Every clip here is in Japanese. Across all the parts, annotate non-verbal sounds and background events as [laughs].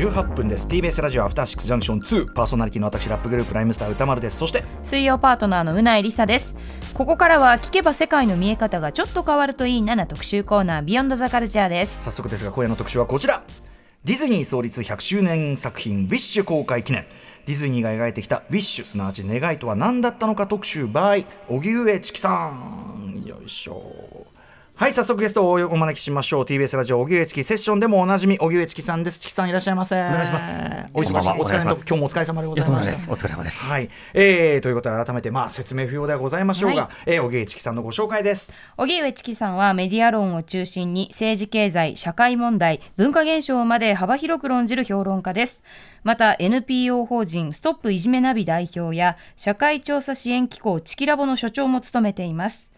18分です。TBS ラジオアフターシックスジャンクション2パーソナリティの私ラップグループライムスター歌丸です。そして水曜パートナーのうないりさです。ここからは聞けば世界の見え方がちょっと変わるといいなな特集コーナービヨンドザカルチャーです。早速ですが今夜の特集はこちら。ディズニー創立100周年作品ウィッシュ公開記念。ディズニーが描いてきたウィッシュすなわち願いとは何だったのか特集 by 荻上チキさん。よいしょはい早速ゲストをお招きしましょう。TBS ラジオ荻上チキセッションでもおなじみ荻上チキさんです。チキさんいらっしゃいませ。お願いします。お忙しい。お疲れの今日もお疲れ様でございます。お疲れ様です。はい、えー、ということで改めてまあ説明不要ではございましょうが、はい。えー、荻上チキさんのご紹介です。荻上チキさんはメディア論を中心に政治経済社会問題文化現象まで幅広く論じる評論家です。また NPO 法人ストップいじめナビ代表や社会調査支援機構チキラボの所長も務めています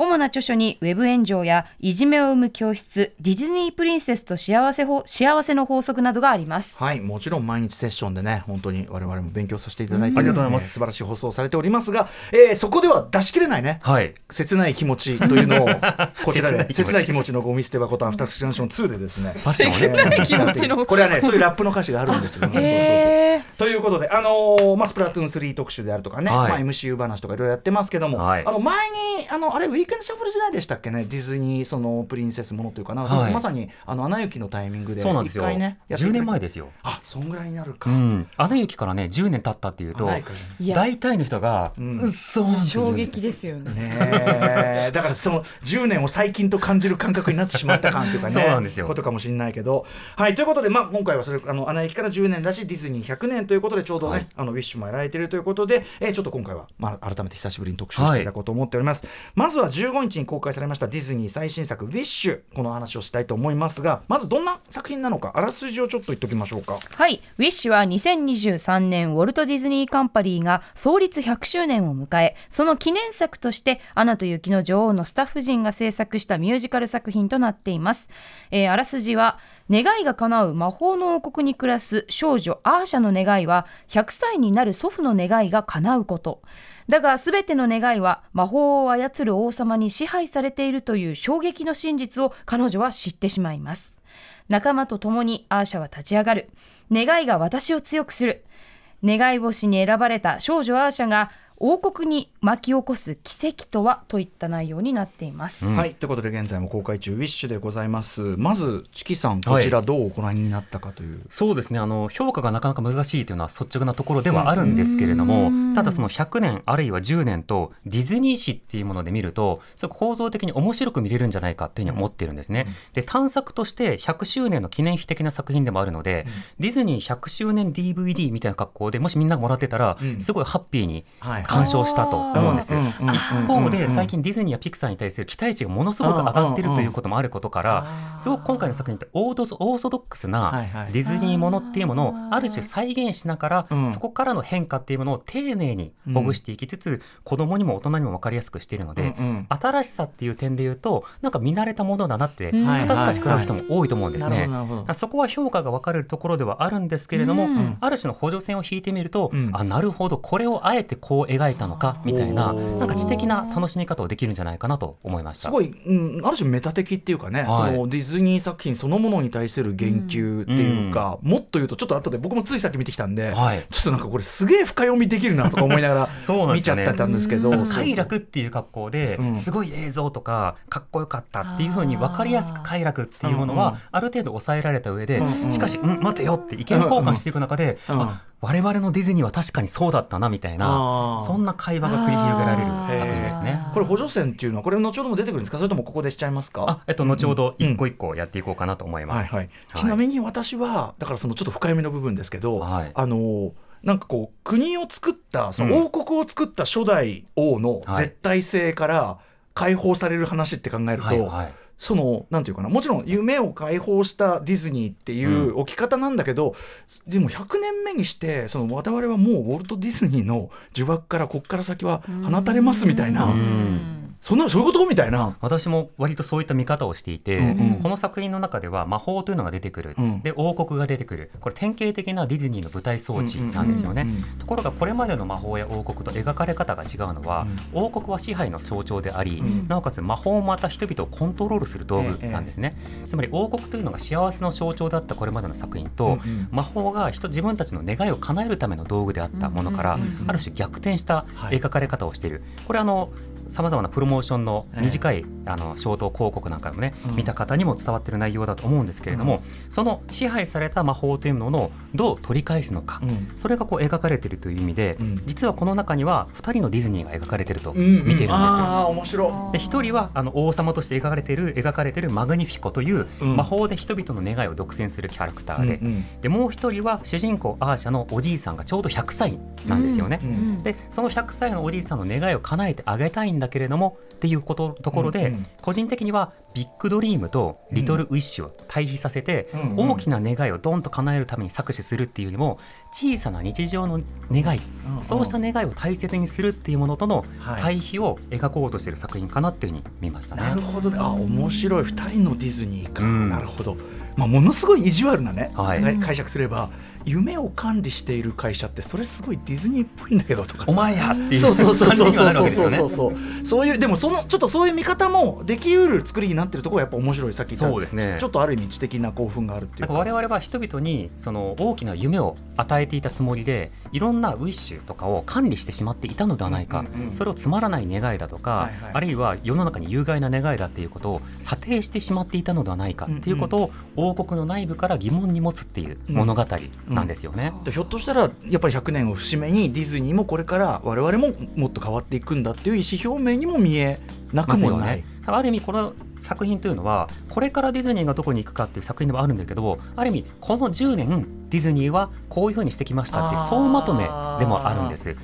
主な著書にウェブ炎上やいじめを生む教室ディズニープリンセスと幸せほ幸せの法則などがあります。はいもちろん毎日セッションでね本当に我々も勉強させていただいて、ありがとうございます。えー素晴らしい放送をされておりますが、えーそこでは出しきれないね。はい。切ない気持ちというのを [laughs] こちらで切切ないいな気持ちのゴミ捨て箱とアフタージャンクション2でですね。ファッションをね。えー気持ちのこれはねそういうラップの歌詞があるんですよ、[laughs] ね、そうそうそうということで、あのーまあ、スプラトゥーン3特集であるとかね、はい。まあ、MCU 話とかいろいろやってますけども、はい。あの前にあのあれウィークエンドシャッフル時代でしたっけね？ディズニーそのプリンセスものというかな、はい。まさにあのアナ雪のタイミングでそうなんですよ。一回ねやっていただ10い。て年前ですよ。あそんぐらいになるか、うん。アナ雪からね10年経ったっていうと大体の人がん。うっそ衝撃ですよね。ねえ。だからその10年を最近と感じる感覚になってしまった感というかねそうなんですよ。ことかもしれないけど。はいということで、まあ、今回はそれあのアナ雪から10年らしいディズニー100年ということでちょうどね、はい。あのウィッシュもやられているということで、えーちょっと今回は、まあ、改めて久しぶりに特集していただこうと思っております、まずは15日に公開されましたディズニー最新作「ウィッシュ」この話をしたいと思いますがまずどんな作品なのかあらすじをちょっと言っておきましょうかはい、ウィッシュは2023年ウォルト・ディズニー・カンパリーが創立100周年を迎え、その記念作としてアナと雪の女王のスタッフ陣が制作したミュージカル作品となっています。えーあらすじは、願いが叶う魔法の王国に暮らす少女アーシャの願いは100歳になる祖父の願いが叶うこと。だが全ての願いは魔法を操る王様に支配されているという衝撃の真実を彼女は知ってしまいます。仲間と共にアーシャは立ち上がる。願いが私を強くする。願い星に選ばれた少女アーシャが王国に巻き起こす奇跡とは？といった内容になっています。はい。ということで現在も公開中「ウィッシュ」でございます。まずチキさんこちらどうご覧になったかという、そうですね。あの評価がなかなか難しいというのは率直なところではあるんですけれども、ただその100年あるいは10年とディズニー史っていうもので見るとそれ構造的に面白く見れるんじゃないかっていうふうに思ってるんですね。で探索として100周年の記念碑的な作品でもあるので、ディズニー100周年 DVD みたいな格好でもしみんながもらってたら、ん。すごいハッピーにはい鑑賞したと思うんです。一方で最近ディズニーやピクサーに対する期待値がものすごく上がってるということもあることからすごく今回の作品ってオードオーソドックスないディズニーものっていうものをある種再現しながらうん。そこからの変化っていうものを丁寧にほぐしていきつつ子供にも大人にも分かりやすくしているので新しさっていう点で言うとなんか見慣れたものだなってうん肩透かし食らう人も多いと思うんですね。そこは評価が分かれるところではあるんですけれども、うん。ある種の補助線を引いてみると、うん。あなるほど。これをあえてこう描いたのかみたいななんか知的な楽しみ方をできるんじゃないかなと思いました。すごい、うん、ある種メタ的っていうかね、はい。そのディズニー作品そのものに対する言及っていうか、もっと言うとちょっと後で僕もついさっき見てきたんで、はい。ちょっとなんかこれすげえ深読みできるなとか思いなが [laughs] そうら見ちゃってたんですけど、快楽っていう格好でうん。すごい映像とかかっこよかったっていうふうに分かりやすく快楽っていうものうんうんはある程度抑えられた上でうんうん。しかし、うん、待てよって意見交換していく中で、うんうん。あ我々のディズニーは確かにそうだったなみたいあなー。そんな会話が繰り広げられる作品ですね。これ補助線っていうのはこれ後ほども出てくるんですか？それともここでしちゃいますか？あえっと、後ほど一個一個やっていこうかなと思います。はい。はい、ちなみに私はだからそのちょっと深読みの部分ですけど、はい。あのなんかこう国を作ったそのうん。王国を作った初代王のはい。絶対性から解放される話って考えると、はいはいそのなんていうかなもちろん夢を解放したディズニーっていう置き方なんだけど、でも100年目にしてその我々はもうウォルト・ディズニーの呪縛からこっから先は放たれますみたいな。うんそんなそういうこと？みたいな。私も割とそういった見方をしていて、うんうん。この作品の中では魔法というのが出てくる、うん。で王国が出てくる。これ典型的なディズニーの舞台装置なんですよね、うん。うんうんところがこれまでの魔法や王国と描かれ方が違うのは、王国は支配の象徴であり、ん。なおかつ魔法もまた人々をコントロールする道具なんですね、つまり王国というのが幸せの象徴だったこれまでの作品と、うんうん。魔法が人自分たちの願いを叶えるための道具であったものから、うんうんうん。ある種逆転したはい。描かれ方をしている、これあのさまざまなプロモーションの短い、あのショート広告なんかもね、うん。見た方にも伝わっている内容だと思うんですけれども、その支配された魔法というものをどう取り返すのか、うん。それがこう描かれているという意味で、うん。実はこの中には2人のディズニーが描かれているとうん見てるんですよ。ああ面白で一人はあの王様として描かれている描かれているマグニフィコといううん。魔法で人々の願いを独占するキャラクターで,、でもう一人は主人公アーシャのおじいさんがちょうど100歳なんですよね。うん。でその100歳のおじいさんの願いを叶えてあげたいんだけれどもっていうことところで、個人的にはビッグドリームとリトルウィッシュを対比させて、大きな願いをドンと叶えるために搾取するっていうよりも小さな日常の願い、そうした願いを大切にするっていうものとのはい。対比を描こうとしている作品かなっていうふうに見ましたね。なるほどね。あ面白い。2人のディズニーか、うん。なるほど、まあ、ものすごい意地悪なね、はい。ね解釈すれば夢を管理している会社ってそれすごいディズニーっぽいんだけどとかお前やっていうそうそうそうそうそうそうそうそう。そうそういうでもそのちょっとそういう見方もできうる作りになってるところがやっぱ面白いさっき言ったそうですね。ちちょっとある意味知的な興奮があるっていうんか我々は人々にその大きな夢を与えていたつもりでいろんなウィッシュとかを管理してしまっていたのではないか、うんうんうん。それをつまらない願いだとか、はいはい。あるいは世の中に有害な願いだっていうことを査定してしまっていたのではないかっていうことを王国の内部から疑問に持つっていう物語なんですよね。でひょっとしたらやっぱり100年を節目にディズニーもこれから我々ももっと変わっていくんだっていう意思表明にも見えなくもない。ね。ある意味この作品というのはこれからディズニーがどこに行くかっていう作品でもあるんだけどある意味この10年ディズニーはこういうふうにしてきましたって総まとめでもあるんです。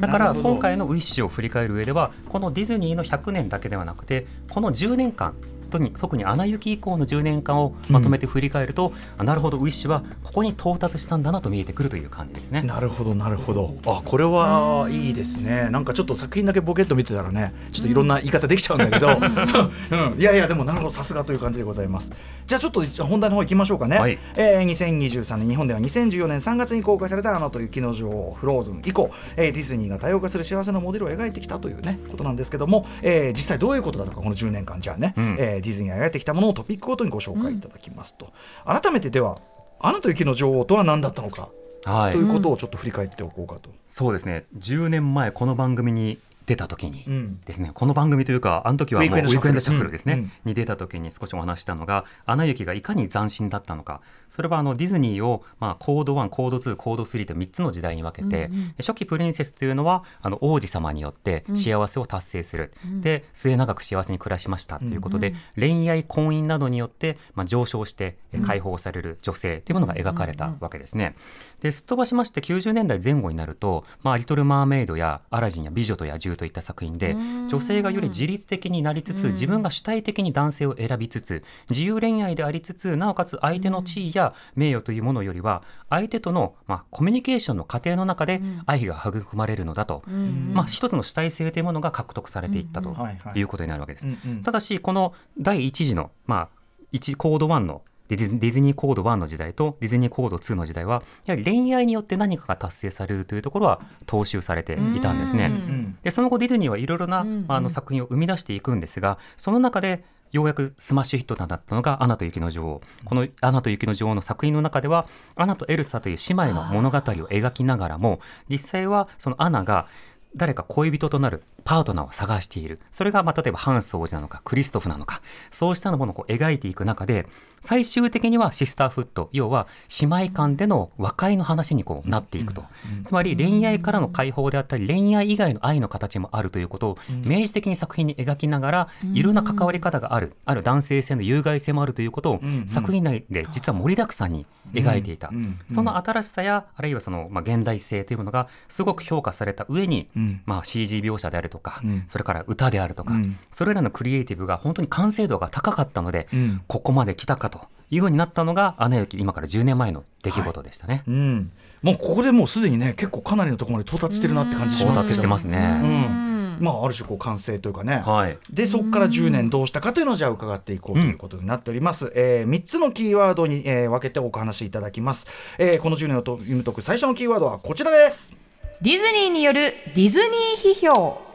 だから今回のウィッシュを振り返る上ではこのディズニーの100年だけではなくてこの10年間特に特に「アナ雪」以降の10年間をまとめて振り返ると、あなるほどウィッシュはここに到達したんだなと見えてくるという感じですね。なるほどなるほど。あこれはいいですね。なんかちょっと作品だけボケっと見てたらねちょっといろんな言い方できちゃうんだけど、うん、[laughs] いやいやでもなるほどさすがという感じでございます。じゃあちょっと本題の方行きましょうかね、はい。えー2023年日本では2014年3月に公開された「アナと雪の女王フローズン」以降、えーディズニーが多様化する幸せなモデルを描いてきたというねことなんですけども、えー実際どういうことだったかこの10年間じゃあね、うん。えーデディズニーが描いてきたものをトピックごとにご紹介いただきますと、改めてでは「アナと雪の女王」とは何だったのかはいということをちょっと振り返っておこうかと。そうですね10年前この番組に出た時にうん。ですね、この番組というかあの時はもうウウィークエンドシャッフルですね、うん。うんに出た時に少しお話ししたのが「アナ雪」がいかに斬新だったのか。それはあのディズニーを、まあ、コード1コード2コード3と3つの時代に分けて、初期プリンセスというのはあの王子様によって幸せを達成する、で末永く幸せに暮らしましたということで、恋愛婚姻などによって、まあ、上昇してえ解放される女性というものが描かれたわけですね。ですっ飛ばしまして90年代前後になると「まあ、リトル・マーメイド」や「アラジン」や「美女と野獣」といった作品で女性がより自律的になりつつ自分が主体的に男性を選びつつ自由恋愛でありつつなおかつ相手の地位や名誉というものよりは相手との、まあ、コミュニケーションの過程の中で愛が育まれるのだと、まあ、一つの主体性というものが獲得されていったとはいうことになるわけです。ただしこの第一次の、まあ、1コード1のディズニーコード1の時代とディズニーコード2の時代はやはり恋愛によって何かが達成されるというところは踏襲されていたんですね。うん。でその後ディズニーはいろいろな、まあ、あの作品を生み出していくんですがその中でようやくスマッシュヒットとなったのが「アナと雪の女王」この「アナと雪の女王」の作品の中ではアナとエルサという姉妹の物語を描きながらも実際はそのアナが誰か恋人となるパートナーを探している。それが、まあ、例えばハンス王子なのかクリストフなのか。そうしたものをこう描いていく中で最終的にはシスターフット要は姉妹間での和解の話にこうなっていくと、つまり恋愛からの解放であったり恋愛以外の愛の形もあるということを明示的に作品に描きながらいろんな関わり方がある。ある男性性の有害性もあるということをん。作品内で実は盛りだくさんに描いていた、その新しさやあるいはその、まあ、現代性というものがすごく評価された上に、ん。まあ、CG 描写であるとか、ん。それから歌であるとか、うん。それらのクリエイティブが本当に完成度が高かったので、うん。ここまで来たかというふうになったのが「アナ雪」今から10年前の出来事でしたね。うん、もうここでもうすでにね結構かなりのところまで到達してるなって感じし到ますけど達してますね。うん。まあ、ある種こう完成というかね、はい。でそこから10年どうしたかというのをじゃあ伺っていこうということになっております、え3つのキーワードに、えー分けてお話しいただきます、えーこの10年をと読み解く最初のキーワードはこちらです。ディズニーによるディズニー批評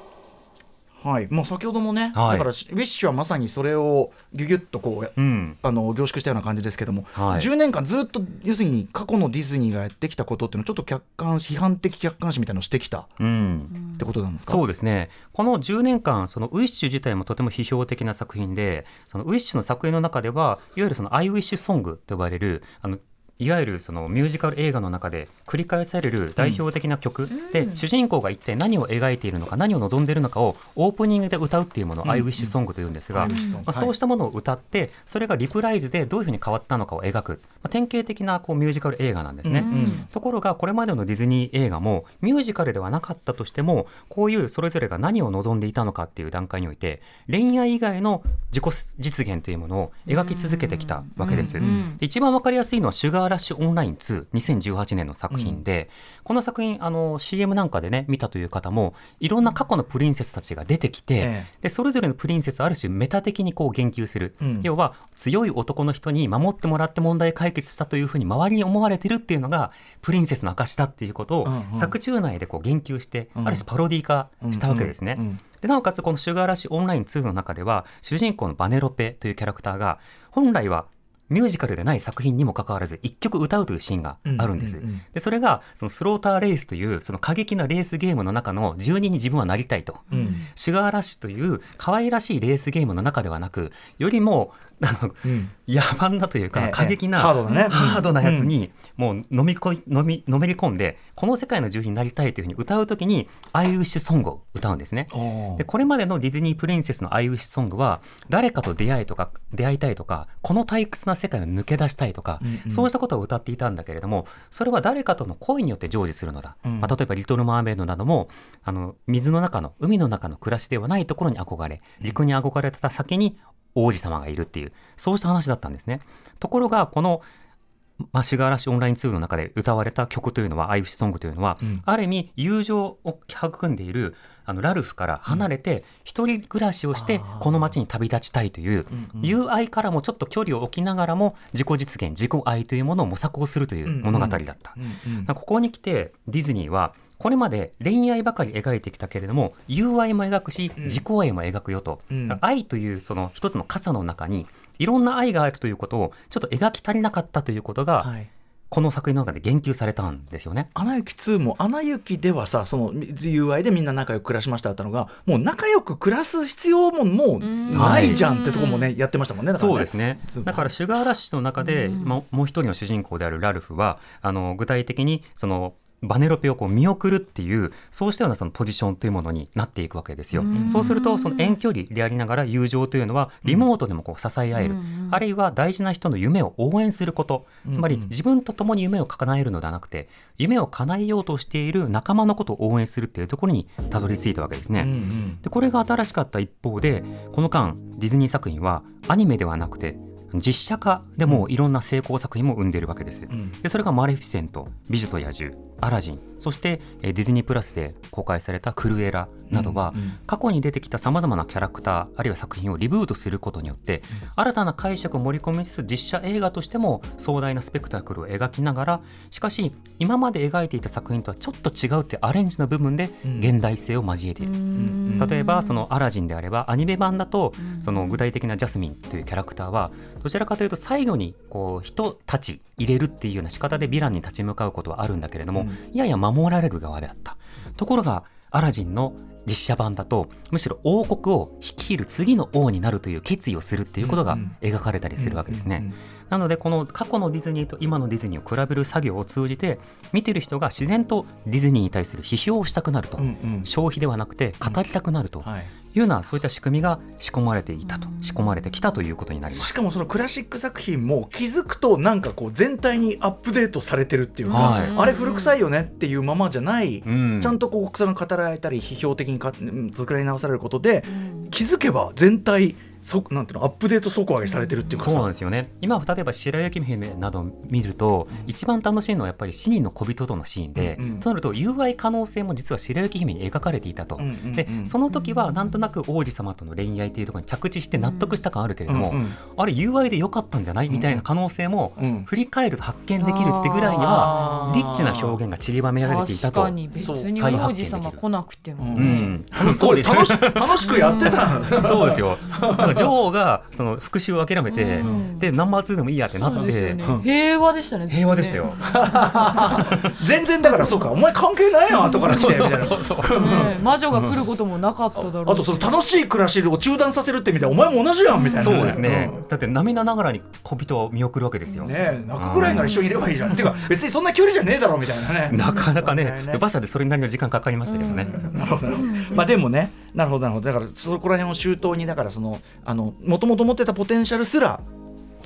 はい、もう先ほどもね、はい。だからウィッシュはまさにそれをギュギュッとこう、うん。あの凝縮したような感じですけども、はい。10年間ずっと要するに過去のディズニーがやってきたことっていうのをちょっと客観視批判的客観視みたいなのをしてきたうん。ってことなんですか、そうですね。この10年間そのウィッシュ自体もとても批評的な作品でそのウィッシュの作品の中ではいわゆるそのアイウィッシュソングと呼ばれるあのいわゆるそのミュージカル映画の中で繰り返される代表的な曲、で主人公が一体何を描いているのか何を望んでいるのかをオープニングで歌うっていうものをアイウィッシュソングというん。ですが、まあ、はい。そうしたものを歌ってそれがリプライズでどういうふうに変わったのかを描く、まあ、典型的なこうミュージカル映画なんですね。うん。ところがこれまでのディズニー映画もミュージカルではなかったとしてもこういうそれぞれが何を望んでいたのかっていう段階において恋愛以外の自己実現というものを描き続けてきたわけです。で一番わかりやすいのは「シュガーラッシュオンライン2」2018年の作品で、この作品あの CM なんかでね見たという方もいろんな過去のプリンセスたちが出てきて、ええ。でそれぞれのプリンセスをある種メタ的にこう言及する、うん。要は強い男の人に守ってもらって問題解決したというふうに周りに思われてるっていうのがプリンセスの証だっていうことをうんうん。作中内でこう言及して、うん。ある種パロディ化したわけですね。うん。うんうんでなおかつこの「シュガーラッシュオンライン2」の中では主人公のバネロペというキャラクターが本来はミュージカルでない作品にもかかわらず一曲歌うというシーンがあるんです。でそれがそのスローターレースというその過激なレースゲームの中の住人に自分はなりたいと。うんシュガーラッシュという可愛らしいレースゲームの中ではなくよりも [laughs] あの、うん。野蛮なというか、ええ過激な、ハードなね。うん。ハードなやつにもう飲みこい飲みのめり込んでこの世界の住人になりたいというふうに歌うときにアイウィッシュソングを歌うんですね。でこれまでのディズニープリンセスのアイウィッシュソングは誰かと出会いとか出会いたいとかこの退屈な世界を抜け出したいとか、うんうん。そうしたことを歌っていたんだけれどもそれは誰かとの恋によって成就するのだ、うん。まあ、例えば「リトル・マーメイド」などもあの水の中の海の中の暮らしではないところに憧れ陸に憧れた先に王子様がいるっていうそうした話だったんですね。ところがこのまあ、シュガーラッシュオンライン2の中で歌われた曲というのは、アイウィッシュソングというのは、うん。ある意味友情を育んでいるあのラルフから離れて一人暮らしをしてこの街に旅立ちたいという友愛からもちょっと距離を置きながらも自己実現自己愛というものを模索をするという物語だった。ここに来てディズニーはこれまで恋愛ばかり描いてきたけれども友愛も描くしうん。自己愛も描くよと、うん。愛というその一つの傘の中にいろんな愛があるということをちょっと描き足りなかったということが、はい。この作品の中で言及されたんですよね。アナ雪2も「アナ雪」ではさその友愛でみんな仲良く暮らしましただったのがもう仲良く暮らす必要ももうないじゃんってとこもねやってましたもんねだからそうですね。だからシュガーラッシュの中で、まもう一人の主人公であるラルフはあの具体的にそのバネロペをこう見送るっていうそうしたようなそのポジションというものになっていくわけですよ。そうするとその遠距離でありながら友情というのはリモートでもこう支え合える、あるいは大事な人の夢を応援すること。つまり自分と共に夢を叶えるのではなくて夢を叶えようとしている仲間のことを応援するっていうところにたどり着いたわけですね。でこれが新しかった一方でこの間ディズニー作品はアニメではなくて実写化でもいろんな成功作品も生んでいるわけです。ん。でそれが「マレフィセント」「美女と野獣」「アラジン」そしてえーディズニープラスで公開された「クルエラ」などは、過去に出てきたさまざまなキャラクターあるいは作品をリブートすることによって、新たな解釈を盛り込みつつ実写映画としても壮大なスペクタクルを描きながらしかし今まで描いていた作品とはちょっと違うってアレンジの部分でうん。現代性を交えている。例えばそのアラジンであればアニメ版だとその具体的なジャスミンというキャラクターはどちらかというと最後にこう人たち入れるっていうような仕方でヴィランに立ち向かうことはあるんだけれども、やや守られる側であった。ところがアラジンの実写版だとむしろ王国を率いる次の王になるという決意をするっていうことがうん描かれたりするわけですね。うんうんうん。なのでこの過去のディズニーと今のディズニーを比べる作業を通じて見てる人が自然とディズニーに対する批評をしたくなると、うんうん。消費ではなくて語りたくなると。はいいうようなそういった仕組みが仕込まれていたと仕込まれてきたということになります。しかもそのクラシック作品も気づくとなんかこう全体にアップデートされてるっていうか、はい。あれ古臭いよねっていうままじゃない、うん。ちゃんとこうその語られたり批評的にかうん作り直されることで、気づけば全体そなんていうのアップデート底上げされてるっていうかさ。そうなんですよね。今例えば白雪姫などを見ると、一番楽しいのはやっぱり死人の小人とのシーンで、うんうん。となると友愛可能性も実は白雪姫に描かれていたと、うんうんうんでその時はなんとなく王子様との恋愛っていうところに着地して納得した感あるけれども、うんうんあれ友愛で良かったんじゃないみたいな可能性もうん振り返ると発見できるってぐらいにはリッチな表現が散りばめられていたと。確かに別にそう王子様来なくても、うん、楽し楽しくやってた。[laughs] そうですよ。[laughs] なんか女王がその復讐を諦めて、うん。でナンバー2でもいいやってなって、平和でしたね平和でしたよ。[laughs] 全然だからそうかお前関係ないな後から来てみたいな。魔女が来ることもなかっただろうし。あとその楽しい暮らしを中断させるって意味ではお前も同じやんみたいな。そうですね。だって涙ながらに小人を見送るわけですよ。ねえ泣くぐらいなら一緒にいればいいじゃん、っていうか別にそんな距離じゃねえだろみたいなね。なかなかねよ、馬車でそれなりの時間かかりましたけどね。なるほど。なるほどまあでもねなるほどなるほど。だからそこら辺を周到にだからそのもともと持ってたポテンシャルすら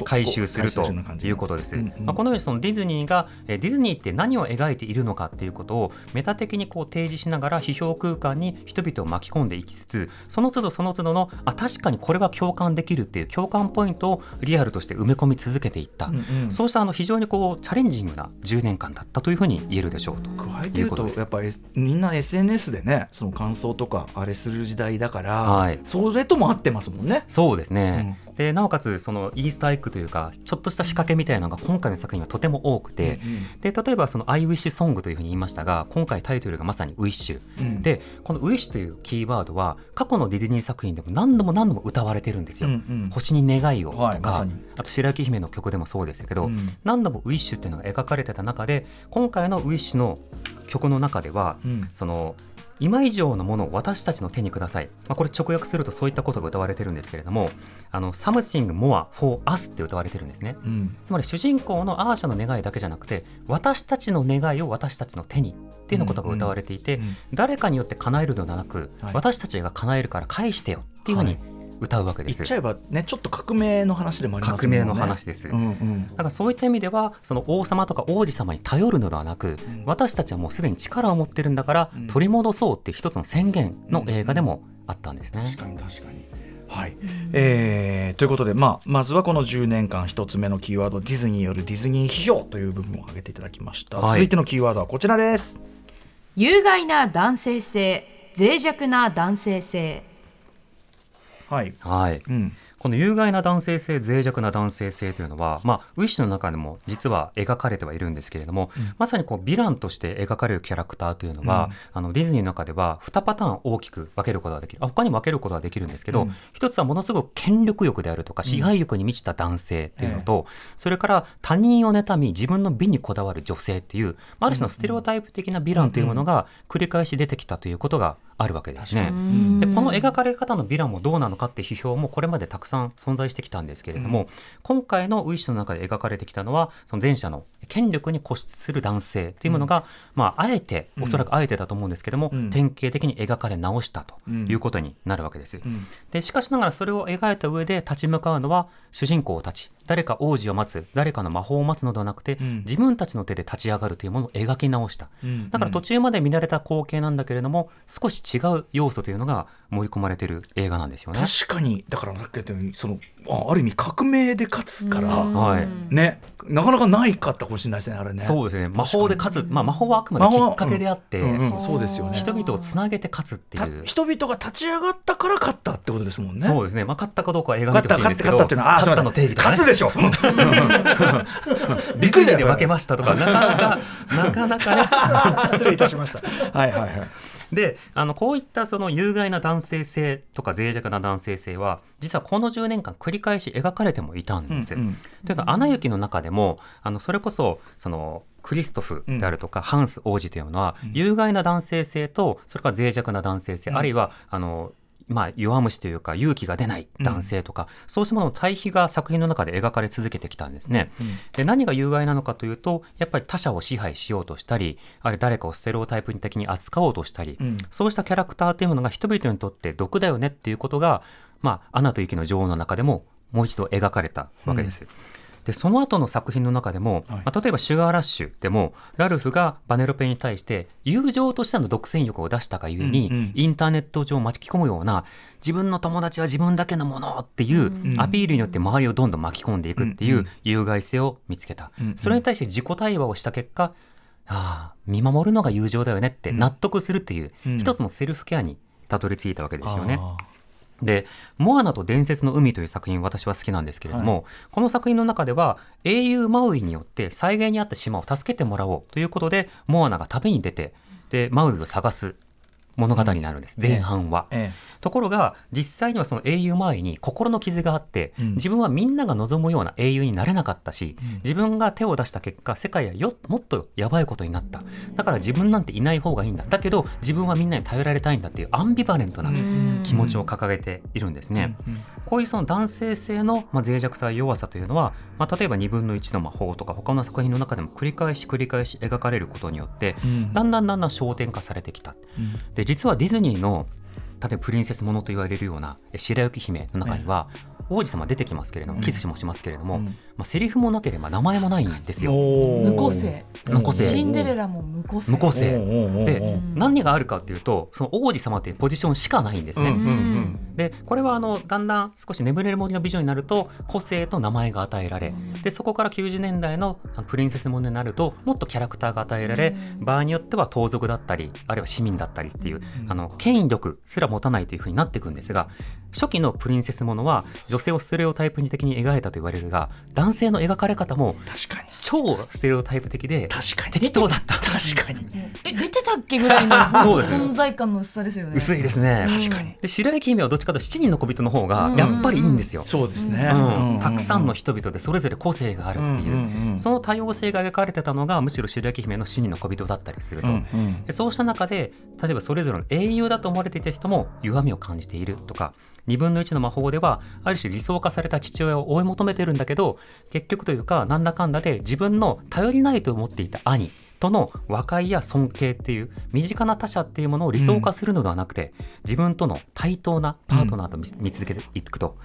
回収するということです。うんうんまあ、このようにそのディズニーがえーディズニーって何を描いているのかっていうことをメタ的にこう提示しながら批評空間に人々を巻き込んでいきつつその都度その都度のあ確かにこれは共感できるっていう共感ポイントをリアルとして埋め込み続けていった、うんうん。そうしたあの非常にこうチャレンジングな10年間だったというふうに言えるでしょうと。加えて言うとやっぱりみんな SNS でねその感想とかあれする時代だから、はい。それとも合ってますもんね。そうですね、でなおかつそのイースターエッグというかちょっとした仕掛けみたいなのが今回の作品はとても多くて、で例えばその「I wish song」というふうに言いましたが今回タイトルがまさに「ウィッシュ」うん。でこの「ウィッシュ」というキーワードは過去のディズニー作品でも何度も何度も歌われてるんですよ。うんうん。星に願いをとか、はいまあと白雪姫の曲でもそうですけど、うん。何度も「ウィッシュ」っていうのが描かれてた中で今回の「ウィッシュ」の曲の中では、うん。その今以上のものを私たちの手にください、まあ、これ直訳するとそういったことが歌われてるんですけれどもあの Something more for us って歌われてるんですね。うん。つまり主人公のアーシャの願いだけじゃなくて私たちの願いを私たちの手にっていうのことが歌われていて、うんうん。誰かによって叶えるのではなく、はい。私たちが叶えるから返してよっていうふうにはい歌うわけです、言っちゃえばねちょっと革命の話でもありますもんね。革命の話です、うんうん。だからそういった意味ではその王様とか王子様に頼るのではなく、私たちはもうすでに力を持ってるんだから、うん。取り戻そうっていう一つの宣言の映画でもあったんですね。確かに確かに。はい。えーということで、まあ、まずはこの10年間一つ目のキーワードディズニーによるディズニー批評という部分を挙げていただきました、はい。続いてのキーワードはこちらです。有害な男性性脆弱な男性性はい、はい。うん。この有害な男性性脆弱な男性性というのは、まあ、ウィッシュの中でも実は描かれてはいるんですけれども、まさにこうヴィランとして描かれるキャラクターというのは、あのディズニーの中では2パターン大きく分けることができる。あ他にも分けることができるんですけど、うん。一つはものすごく権力欲であるとか支配欲に満ちた男性っていうのと、それから他人を妬み自分の美にこだわる女性っていう、まあある種のステレオタイプ的なヴィランというものが繰り返し出てきたということがあるわけですね。でこの描かれ方のヴィランもどうなのかって批評もこれまでたくさん存在してきたんですけれども、今回のウィッシュの中で描かれてきたのはその前者の権力に固執する男性というものが、まあ、あえておそらくあえてだと思うんですけども、うん。典型的に描かれ直したということになるわけです。ん。でしかしながらそれを描いた上で立ち向かうのは主人公たち。誰か王子を待つ誰かの魔法を待つのではなくて、ん。自分たちの手で立ち上がるというものを描き直した、うん。だから途中まで見慣れた光景なんだけれども少し違う要素というのが盛り込まれている映画なんですよね。確かにだからさっき言ったようにそのあある意味革命で勝つから、はい。ねなかなかないかったかもしれないですねあれね。そうですね。魔法で勝つ、まあ、魔法はあくまできっかけであって、うんうんそうですよね。人々をつなげて勝つってたいう。人々が立ち上がったから勝ったってことですもんね。そうですね、まあ、勝ったかどうかは映画見てたほしいんですけど勝って勝ったっていうのはあ勝ったの定義ね、勝つでしょ。びっくりで負けましたとかなかなかなかなかね。[laughs] 失礼いたしました。はいはいはいであのこういったその有害な男性性とか脆弱な男性性は実はこの10年間繰り返し描かれてもいたんです。うんうん。というのは「アナ雪」の中でもあのそれこそそのクリストフであるとか、ハンス王子というのは、有害な男性性とそれから脆弱な男性性、あるいはあのまあ、弱虫というか勇気が出ない男性とか、そうしたものの対比が作品の中で描かれ続けてきたんですね。で何が有害なのかというとやっぱり他者を支配しようとしたりあるいは誰かをステレオタイプ的に扱おうとしたり、うん。そうしたキャラクターというものが人々にとって毒だよねっていうことが、まあ、アナと雪の女王の中でももう一度描かれたわけです。でその後の作品の中でも、はい。まあ、例えば「シュガーラッシュ」でもラルフがバネロペに対して友情としての独占欲を出したがゆえに、うんうん。インターネット上を巻き込むような自分の友達は自分だけのものっていうアピールによって周りをどんどん巻き込んでいくっていう有害性を見つけた、うんうん。それに対して自己対話をした結果ああ見守るのが友情だよねって納得するっていう、うん。一つのセルフケアにたどり着いたわけですよね。あで「モアナと伝説の海」という作品私は好きなんですけれども、この作品の中では英雄マウイによって災害にあった島を助けてもらおうということでモアナが旅に出てでマウイを探す物語になるんです、前半は。えところが実際にはその英雄周りに心の傷があって、うん。自分はみんなが望むような英雄になれなかったし、自分が手を出した結果世界はよもっとやばいことになった。だから自分なんていない方がいいんだ。だけど自分はみんなに頼られたいんだっていうアンビバレントな気持ちを掲げているんですね。こういうその男性性のまあ脆弱さ弱さというのは、まあ、例えば2分の1の魔法とか他の作品の中でも繰り返し繰り返し描かれることによって、ん。だんだんだんだん焦点化されてきた。で実はディズニーの例えばプリンセスものと言われるようなえ白雪姫の中には、王子様出てきますけれどもキスもしますけれども、うん。まあ、セリフもなければ名前もないんですよ。無個性。無個性。シンデレラも無個性。無個性。で何があるかっていうとその王子様っていうポジションしかないんですね。うんうんでこれはあのだんだん少し眠れる森の美女になると個性と名前が与えられでそこから90年代のあのプリンセスものになるともっとキャラクターが与えられ場合によっては盗賊だったりあるいは市民だったりっていうあの権威力すら持たないというふうになっていくんですが初期のプリンセスものは女性をステレオタイプ的に描いたと言われるが男性の描かれ方も確かに。超ステレオタイプ的で確かに。適当だった。確かに。え出てたっけぐらいの [laughs] 存在感の薄さですよね。薄いですね。確かに。で白雪姫はどっちかというと七人の小人の方がやっぱりいいんですよ。そうですね。うん。たくさんの人人々でそれぞれ個性があるっていう,、その多様性が描かれてたのがむしろ白雪姫の七人の小人だったりすると、そうした中で例えばそれぞれの英雄だと思われていた人も弱みを感じているとか2分の1の魔法ではある種理想化された父親を追い求めてるんだけど結局というかなんだかんだで自分の頼りないと思っていた兄との和解や尊敬っていう身近な他者っていうものを理想化するのではなくて、自分との対等なパートナーと見,、見続けていくと。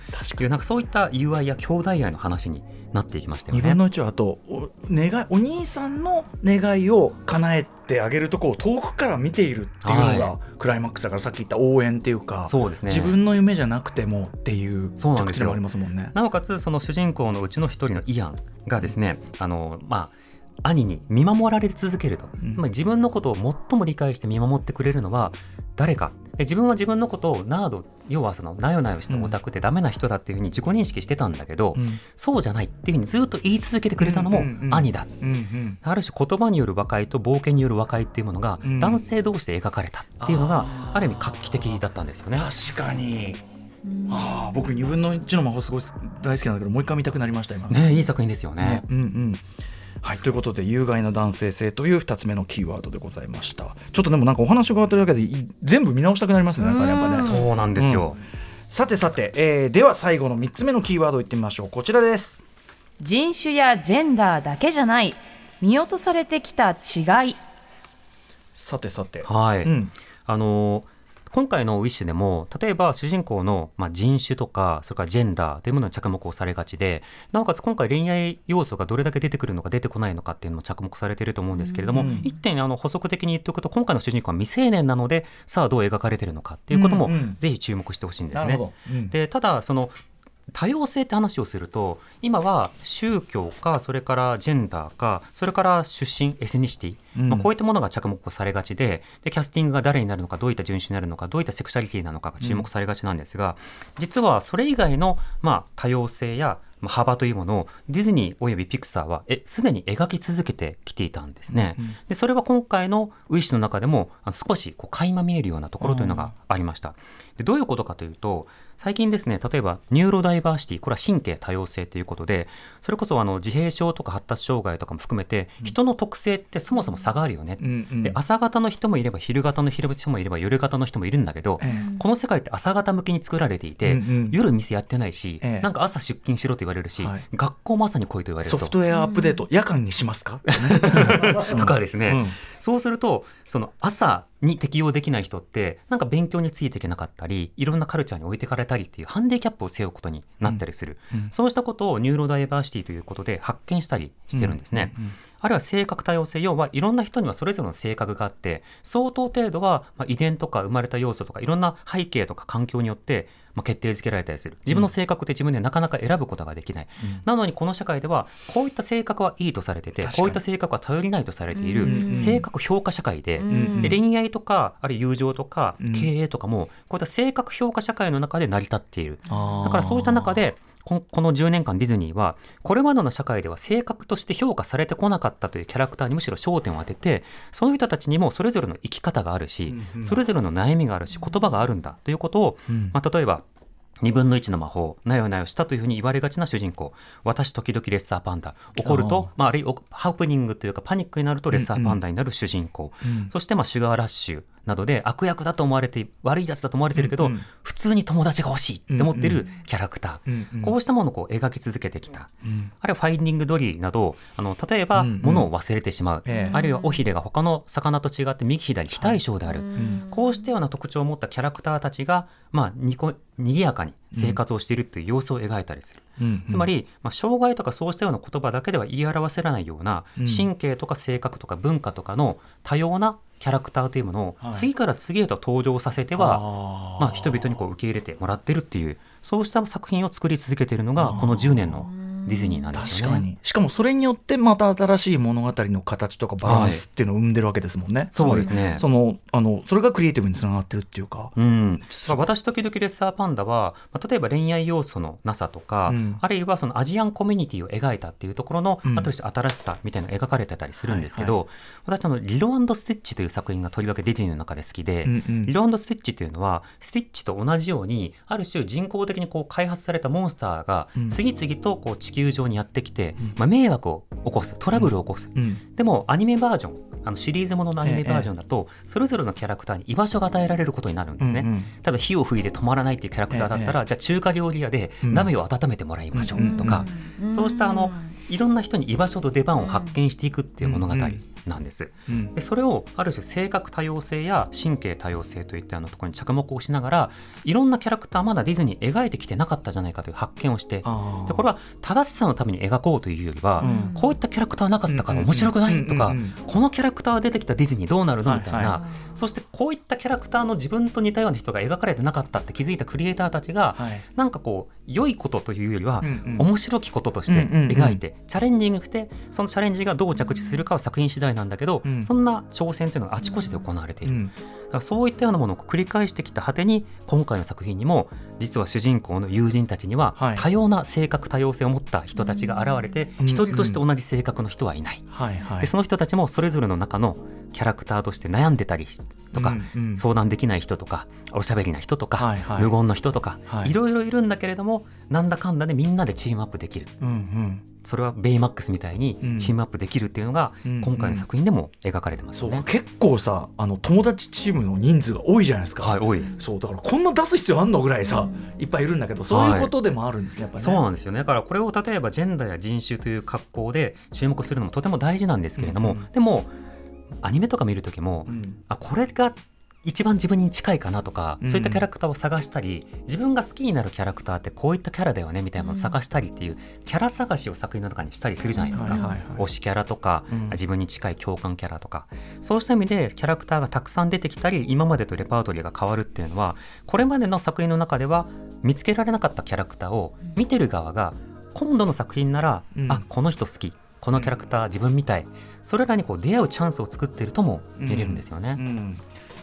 いうなんかそういった友愛や兄弟愛の話になっていきましたよ2ね。分の1はあとお願いお兄さんの願いを叶えてあげるところを遠くから見ているっていうのが、はクライマックスだからさっき言った応援っていうかそうですね。自分の夢じゃなくてもっていう着地でもありますもんね。なおかつその主人公のうちの一人のイアンがですねあのまあ兄に見守られ続けると、うん。つまり自分のことを最も理解して見守ってくれるのは誰か。で自分は自分のことをナード要はそのなよなよしたオタクでダメな人だっていうふうに自己認識してたんだけど、うん。そうじゃないっていうふうにずっと言い続けてくれたのもうんうんうん兄だ、ある種言葉による和解と冒険による和解っていうものがうん。男性同士で描かれたっていうのがある意味画期的だったんですよね。確かに、ああ僕2分の1の魔法すごい大好きなんだけどもう一回見たくなりました今。ねいい作品ですよね。うんうんはい、ということで有害な男性性という2つ目のキーワードでございました。ちょっとでもなんかお話が伺ってるだけでい全部見直したくなりますね。なんかねやっぱね。そうなんですよ。さてさて、えーでは最後の3つ目のキーワードいってみましょう。こちらです。人種やジェンダーだけじゃない。見落とされてきた違い。さてさて。はい、うん。あの今回のウィッシュでも例えば主人公の、まあ、人種とかそれからジェンダーというものに着目をされがちでなおかつ今回恋愛要素がどれだけ出てくるのか出てこないのかっていうのも着目されていると思うんですけれども、うん一点あの補足的に言っておくと今回の主人公は未成年なのでさあどう描かれているのかっていうこともうんうん。ぜひ注目してほしいんですね。うん。でただその多様性って話をすると今は宗教かそれからジェンダーかそれから出身エスニシティ、うんまあ、こういったものが着目されがちででキャスティングが誰になるのかどういった順種になるのかどういったセクシャリティなのかが注目されがちなんですが、実はそれ以外の、まあ、多様性やまあ幅というものをディズニーおよびピクサーはえすでに描き続けてきていたんですね。でそれは今回のウィッシュの中でも少しこう垣間見えるようなところというのがありました。でどういうことかというと最近ですね例えばニューロダイバーシティこれは神経多様性ということでそれこそあの自閉症とか発達障害とかも含めて人の特性ってそもそも差があるよね。うんうん。で朝型の人もいれば昼型の人もいれば夜型の人もいるんだけど、えこの世界って朝型向きに作られていて、うんうん。夜店やってないし、ええ。なんか朝出勤しろと言われるし、はい。学校も朝に来いと言われると。ソフトウェアアップデート、夜間にしますか、[laughs] とかですね、うんそうするとその朝に適応できない人ってなんか勉強についていけなかったりいろんなカルチャーに置いてかれたりっていうハンディキャップを背負うことになったりする、うんうん。そうしたことをニューロダイバーシティということで発見したりしてるんですね。うんうん。あるいは性格多様性要はいろんな人にはそれぞれの性格があって相当程度はまあ遺伝とか生まれた要素とかいろんな背景とか環境によってまあ決定づけられたりする。自分の性格って自分でなかなか選ぶことができない、なのにこの社会ではこういった性格はいいとされててこういった性格は頼りないとされていうんうん。る性格評価社会で,、ん。で恋愛とかあるいは友情とかうん。経営とかもこういった性格評価社会の中で成り立っている。だからそういった中でここの10年間ディズニーはこれまでの社会では性格として評価されてこなかったというキャラクターにむしろ焦点を当ててそういう人たちにもそれぞれの生き方があるし、うんうん。それぞれの悩みがあるし言葉があるんだということを、うん。まあ、例えば2分の1の魔法、なよなよしたというふうに言われがちな主人公、私時々レッサーパンダ、怒ると、まあ、あるいはハプニングというかパニックになるとレッサーパンダになる主人公、うん。そしてまあシュガーラッシュなどで悪役だと思われて、悪いやつだと思われてるけど、うんうん。普通に友達が欲しいって思ってるキャラクター、うんうん。こうしたものをこう描き続けてきた。うん。あるいはファインディングドリーなど、あの例えばうんうん。物を忘れてしまう、ええ。あるいは尾ひれが他の魚と違って右左非対称である、ん。こうしたような特徴を持ったキャラクターたちが、まあ、にこ賑やかに生活をしているという様子を描いたりする。うん。つまり、まあ、障害とかそうしたような言葉だけでは言い表せられないようなうん。神経とか性格とか文化とかの多様なキャラクターというものをはい。次から次へと登場させては、あー。まあ、人々にこう受け入れてもらってるっていうそうした作品を作り続けているのがこの10年のディズニーなんですよね。確かに。しかもそれによってまた新しい物語の形とかバランスっていうのを生んでるわけですもんね、そうですね。そのあのそれがクリエイティブにつながってるっていうか、うん、まあ私時々レッサーパンダは、まあ、例えば恋愛要素のなさとか、うん。あるいはそのアジアンコミュニティを描いたっていうところの、うん。あとして新しさみたいなのが描かれてたりするんですけど、私あのリロスティッチという作品がとりわけディズニーの中で好きで、うんうんリロスティッチというのはスティッチと同じようにある種人工的にこう開発されたモンスターがうん。次々とこう地球上にやってきて、まあ、迷惑を起こすトラブルを起こす、うん。でもアニメバージョンあのシリーズもののアニメバージョンだと、それぞれのキャラクターに居場所が与えられることになるんですね。うんうん。ただ火を吹いて止まらないっていうキャラクターだったら、じゃあ中華料理屋でうん。鍋を温めてもらいましょうんうとか、うん。そうしたあのいろんな人に居場所と出番を発見していくっていう物語なんです。うん。でそれをある種性格多様性や神経多様性といったようなところに着目をしながらいろんなキャラクターまだディズニー描いてきてなかったじゃないかという発見をしてでこれは正しさのために描こうというよりは、うん。こういったキャラクターなかったから面白くないとか、このキャラクター出てきたディズニーどうなるのみたいな、はいはそしてこういったキャラクターの自分と似たような人が描かれてなかったって気づいたクリエイターたちが、はい。なんかこう良いことというよりは、うんうん。面白きこととして描いて、チャレンジングしてそのチャレンジがどう着地するかは作品次第なんだけど、うん。そんな挑戦というのがあちこちで行われている。うん。だからそういったようなものを繰り返してきた果てに今回の作品にも実は主人公の友人たちにははい。多様な性格多様性を持った人たちが現れてうん一人として同じ性格の人はいない。でその人たちもそれぞれの中のキャラクターとして悩んでたりとか、うんうん。相談できない人とかおしゃべりな人とか、はいはい。無言の人とか、はい。い、ろいろいるんだけれどもなんだかんだでみんなでチームアップできる。うんうん。それはベイマックスみたいにうん。チームアップできるっていうのがうん今回の作品でも描かれてますよね。そう結構さあの友達チームの人数が多いじゃないですか、はい多いです。そうだからこんな出す必要あんのぐらいさ、いっぱいいるんだけどそういうことでもあるんですね、やっぱりね。そうなんですよね。だからこれを例えばジェンダーや人種という格好で注目するのもとても大事なんですけれども、うんうん。でもアニメとか見る時も、うん。あこれが一番自分に近いかなとか、うん。そういったキャラクターを探したり自分が好きになるキャラクターってこういったキャラだよねみたいなのを探したりっていう、キャラ探しを作品の中にしたりするじゃないですか、はいはいはい。推しキャラとか、うん。自分に近い共感キャラとか。そうした意味でキャラクターがたくさん出てきたり今までとレパートリーが変わるっていうのはこれまでの作品の中では見つけられなかったキャラクターを見てる側が今度の作品なら、うん。あこの人好きこのキャラクター自分みたい。それらにこう出会うチャンスを作っているとも見れるんですよね。うん。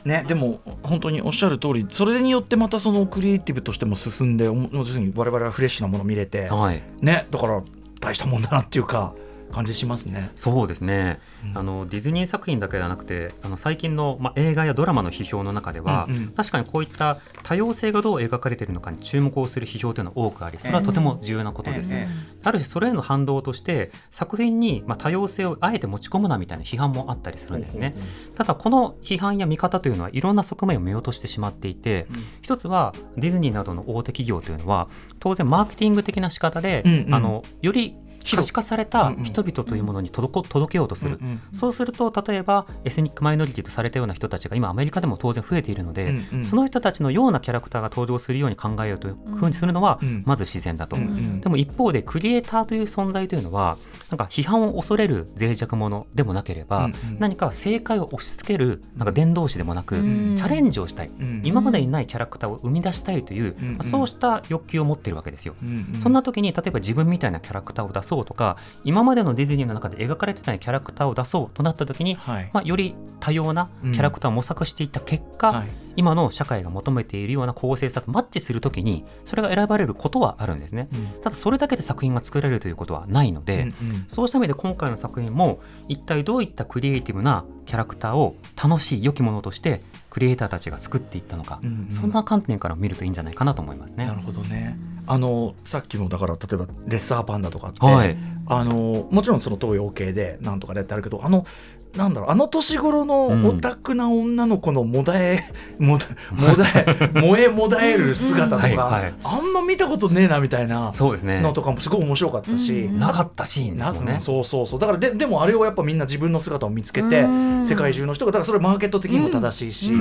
ね、でも本当におっしゃる通りそれによってまたそのクリエイティブとしても進んで要するに我々はフレッシュなものを見れて、はい。ね、だから大したもんだなっていうか感じしますね。そうですね、うん。あのディズニー作品だけではなくてあの最近の、まあ、映画やドラマの批評の中では、うんうん。確かにこういった多様性がどう描かれているのかに注目をする批評というのは多くありそれはとても重要なことです。えある種それへの反動として作品にまあ多様性をあえて持ち込むなみたいな批判もあったりするんですね。ただこの批判や見方というのはいろんな側面を見落としてしまっていて、一つはディズニーなどの大手企業というのは当然マーケティング的な仕方で、うんうん。あのより可視化された人々というものに届けようとする、うんうん。そうすると例えばエスニックマイノリティとされたような人たちが今アメリカでも当然増えているので、うんうん。その人たちのようなキャラクターが登場するように考えようというふうにするのはうんまず自然だと、うんうん。でも一方でクリエイターという存在というのはなんか批判を恐れる脆弱者でもなければ、うんうん。何か正解を押し付けるなんか伝道師でもなく、うん。チャレンジをしたい、ん。今までにないキャラクターを生み出したいという、まあそうした欲求を持っているわけですよ。そんな時に例えば自分みたいなキャラクターを出そうとか今までのディズニーの中で描かれてないキャラクターを出そうとなった時に、はい。まあ、より多様なキャラクターを模索していった結果、はい。今の社会が求めているような公正さとマッチする時にそれが選ばれることはあるんですね。うん。ただそれだけで作品が作られるということはないので、うんうん。そうした意味で今回の作品も一体どういったクリエイティブなキャラクターを楽しい良きものとしてクリエイターたちが作っていったのか、うんうんそんな観点から見るといいんじゃないかなと思いますね。なるほどね。あのさっきのだから例えばレッサーパンダとかって、はいあのもちろんその東洋系でなんとかでってあるけどあのなんだろうあの年頃のうん。オタクな女の子のもだえ、もだ [laughs] もだえ萌えもだえる姿とか、はいはい。あんま見たことねえなみたいなそうですね。のとかもすごい面白かったし、うんなかったシーンですもんね。なそうそうそう。だからででもあれをやっぱみんな自分の姿を見つけてうん。世界中の人がだからそれマーケット的にも正しいし、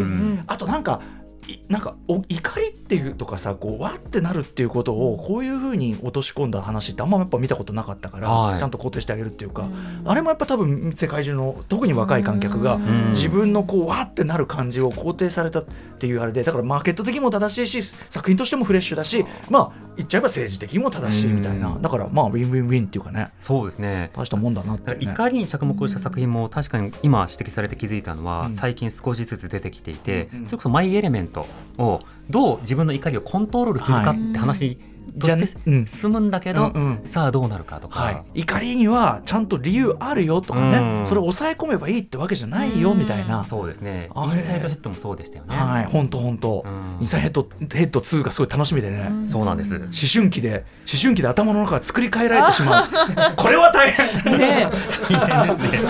あとなんかいなんかお怒りっていうとかさこうわってなるっていうことをこういうふうに落とし込んだ話ってあんまやっぱ見たことなかったから、はい。ちゃんと肯定してあげるっていうか、あれもやっぱ多分世界中の特に若い観客がうん。自分のこうわってなる感じを肯定されたっていうあれでだからマーケット的にも正しいし作品としてもフレッシュだしまあ言っちゃえば政治的にも正しいみたいな。うん。だからまあウィンウィンウィンっていうかね。そうですね。大したもんだなって、ね。怒りに着目した作品も確かに今指摘されて気づいたのは、うん。最近少しずつ出てきていて、それこそマイ・エレメントをどう自分の怒りをコントロールするかって話じゃうん。進むんだけど、うんうん。さあどうなるかとか、はい、怒りにはちゃんと理由あるよとかね、うん。それを抑え込めばいいってわけじゃないよみたいな、そうですね。インサイドシットもそうでしたよね、はい、本当本当。うん。インサイヘッドヘッド2がすごい楽しみでね、そうなんです、思春期で思春期で頭の中が作り変えられてしまう。[laughs] これは大変。ね大変ですね。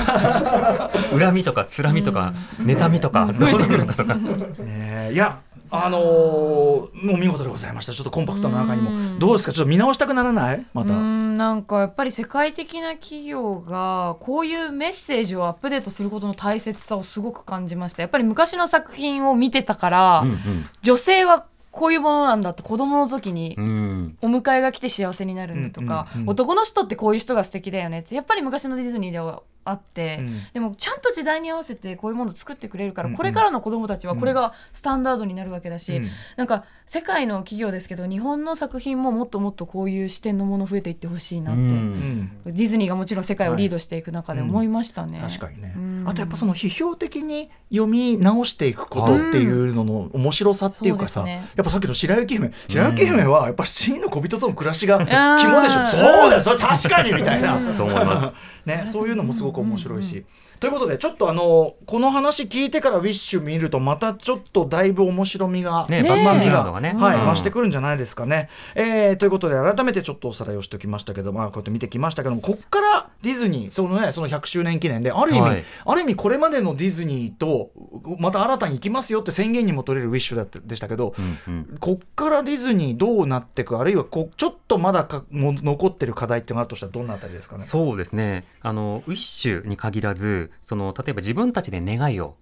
[laughs] 恨みとかつらみとか妬みとかどうなるのかとか。ねえ。いやあのーもう見事でございました。ちょっとコンパクトな中にも。どうですか？ちょっと見直したくならない？まうた、んなんかやっぱり世界的な企業がこういうメッセージをアップデートすることの大切さをすごく感じました。やっぱり昔の作品を見てたから、うん。女性はこういうものなんだって子供の時にお迎えが来て幸せになるんだとか、男の人ってこういう人が素敵だよねってやっぱり昔のディズニーではあって、うん。でもちゃんと時代に合わせてこういうものを作ってくれるから、うんうん。これからの子供たちはこれがスタンダードになるわけだし、うん。なんか世界の企業ですけど日本の作品ももっともっとこういう視点のもの増えていってほしいなって、うん。うんディズニーがもちろん世界をリードしていく中で思いましたね。確かにね、うんあとやっぱその批評的に読み直していくことっていうのの面白さっていうかさ、そうですね。やっぱさっきの白雪姫白雪姫はやっぱ七人の小人との暮らしがん肝でしょ、そうだよそれ確かにみたいな、[laughs] そう思います。[laughs] ね、そういうのもすごく面白いし。ということでちょっとあのこの話聞いてからウィッシュ見るとまたちょっとだいぶ面白みが、ねバックグラウンドがね。はいうん。増してくるんじゃないですかね。えーということで改めてちょっとおさらいをしておきましたけど、まあ、こうやって見てきましたけどもこっからディズニーそのねその100周年記念である意味、はいある意味これまでのディズニーとまた新たに行きますよって宣言にも取れるウィッシュだったでしたけど、うんうん。こっからディズニーどうなっていくあるいはこうちょっとまだかも残ってる課題っていうのがあるとしたらどんなあたりですかね？そうですね。あのウィッシュに限らずその例えば自分たちで願いを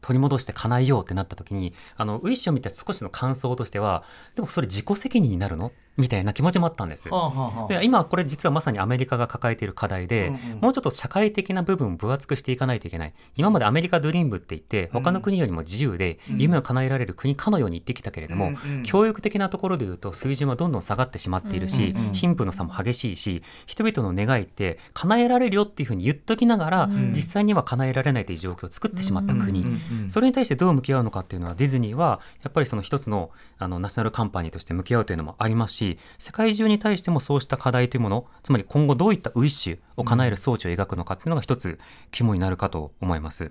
取り戻して叶えようってなった時にあのウィッシュを見て少しの感想としてはでもそれ自己責任になるの？みたいな気持ちもあったんです。はあはあはあ。で今これ実はまさにアメリカが抱えている課題で、うんうん。もうちょっと社会的な部分を分厚くしていかないといけない。今までアメリカドリームって言って他の国よりも自由でうん。夢を叶えられる国かのように言ってきたけれども、うんうん教育的なところでいうと水準はどんどん下がってしまっているし、うんうん貧富の差も激しいし人々の願いって叶えられるよっていうふうに言っときながら、ん。実際には叶えられないという状況を作ってしまった国、うんうんうん。それに対してどう向き合うのかっていうのはディズニーはやっぱりその一つのあのナショナルカンパニーとして向き合うというのもありますし世界中に対してもそうした課題というものつまり今後どういったウィッシュを叶える装置を描くのかっていうのが一つ肝になるかと思います。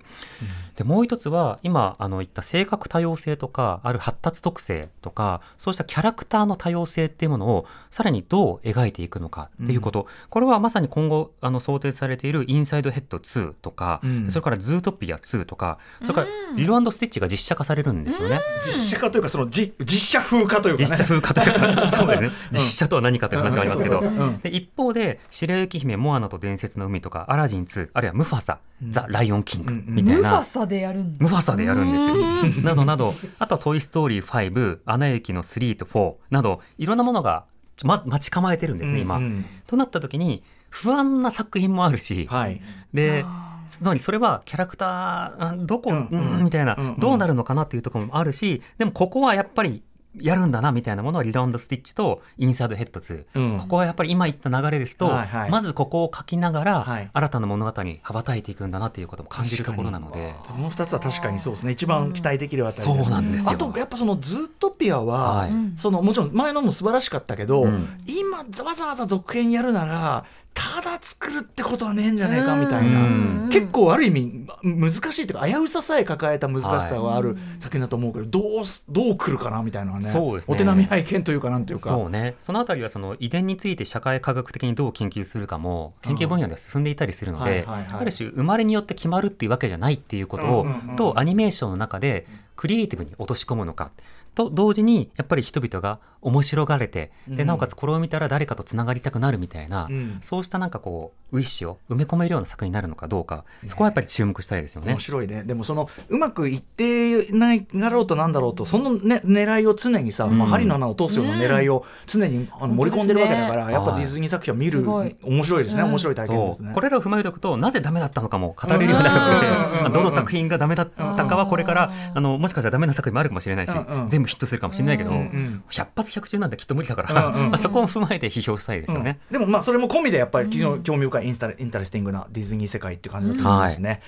でもう一つは今あの言った性格多様性とかある発達特性とかそうしたキャラクターの多様性っていうものをさらにどう描いていくのかっていうこと、これはまさに今後あの想定されているインサイドヘッド2とか、うん。それからズートピア2とかそれからリロスティッチが実写化されるんですよね。実写化というかそのじ実写風化というかね。実写風化というか、そうですね。実写とは何かという話がありますけど、で一方で、白雪姫、モアナと伝説の海とか、アラジン2、あるいはムファサ、ザ・ライオンキングみたいな。ムファサでやるムファサでやるんですよ。などなど、あとはトイ・ストーリー5、アナ雪の3と4など、いろんなものが、ま、待ち構えてるんですね、今。となった時に、不安な作品もあるし、はい。で、つまりそれはキャラクター、あどこ、うんうん。うんみたいな、うんうん。どうなるのかなっていうところもあるし、でもここはやっぱりやるんだなみたいなものはリラウンドスティッチとインサイドヘッド2、うん。ここはやっぱり今言った流れですと、はいはい。まずここを書きながら、はい。新たな物語に羽ばたいていくんだなっていうことも感じるところなので。その2つは確かにそうですね。一番期待できるあたりそうなんですよ。あとやっぱそのズートピアは、はい。そのもちろん前のも素晴らしかったけど、うん。今わざわざ続編やるならただ作るってことはねえんじゃねえかみたいな、うん。結構ある意味難しいというか危うささえ抱えた難しさがある作品だと思うけど、どうすどう来るかなみたいなね。そうですね。お手並み拝見というかなんというか。そうね。そのあたりはその遺伝について社会科学的にどう研究するかも研究分野では進んでいたりするのはいである種生まれによって決まるっていうわけじゃないっていうことをうんうんうんどうアニメーションの中でクリエイティブに落とし込むのかと同時にやっぱり人々が面白がれてうん。でなおかつこれを見たら誰かとつながりたくなるみたいなうん。そうしたなんかこうウィッシュを埋め込めるような作品になるのかどうかそこはやっぱり注目したいですよね。面。白いね。でもそのうまくいってないがろうとなんだろうとその、ね、狙いを常にさ、まあ、針の穴を通すような狙いを常にあの盛り込んでるわけだから、ね。やっぱディズニー作品は見るすごい。面白いですね、うん。面白い体験ですね。これらを踏まえておくとなぜダメだったのかも語れるようになる。のでどの作品がダメだったかはこれからあのもしかしたらダメな作品もあるかもしれないしうんうん。全部ヒットするかもしれないけどん100発100中なんてきっと無理だからうんうん [laughs] まあそこを踏まえて批評したいですよね。うんでもまあそれも込みでやっぱり興興味深いインスタ interesting なディズニー世界っていう感じだと思いますね。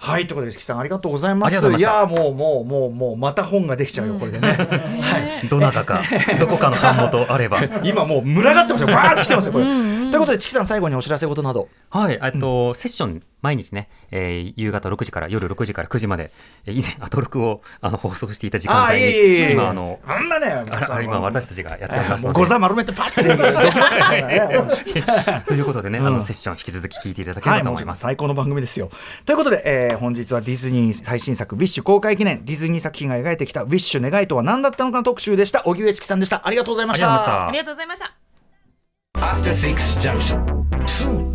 はい、ということで、チキさんありがとうございます。いまやーもうもうもうもうまた本ができちゃうよこれでね。[laughs] はい。どなたか [laughs] どこかの版元あれば今もう群がってますよ。バーって来てますよこれ。ということで、チキさん最後にお知らせことなど。はい、えっと、セッション、毎日ね、えー夕方6時から夜6時から9時まで、えー以前、[laughs] アトロクをあの放送していた時間ああ、帯に。今、あの、あんなね、ああ今、私たちがやっておりますので。ござ丸めてパッて [laughs] できますよね。ということでね、あうんのセッション、引き続き聞いていただければと思います。ちろん最高の番組ですよ。ということで、えー本日はディズニー最新作、ウィッシュ公開記念、ディズニー作品が描いてきたウィッシュ願いとは何だったのかの特集でした。荻上チキさんでした。ありがとうございました。ありがとうございましたありがとうございました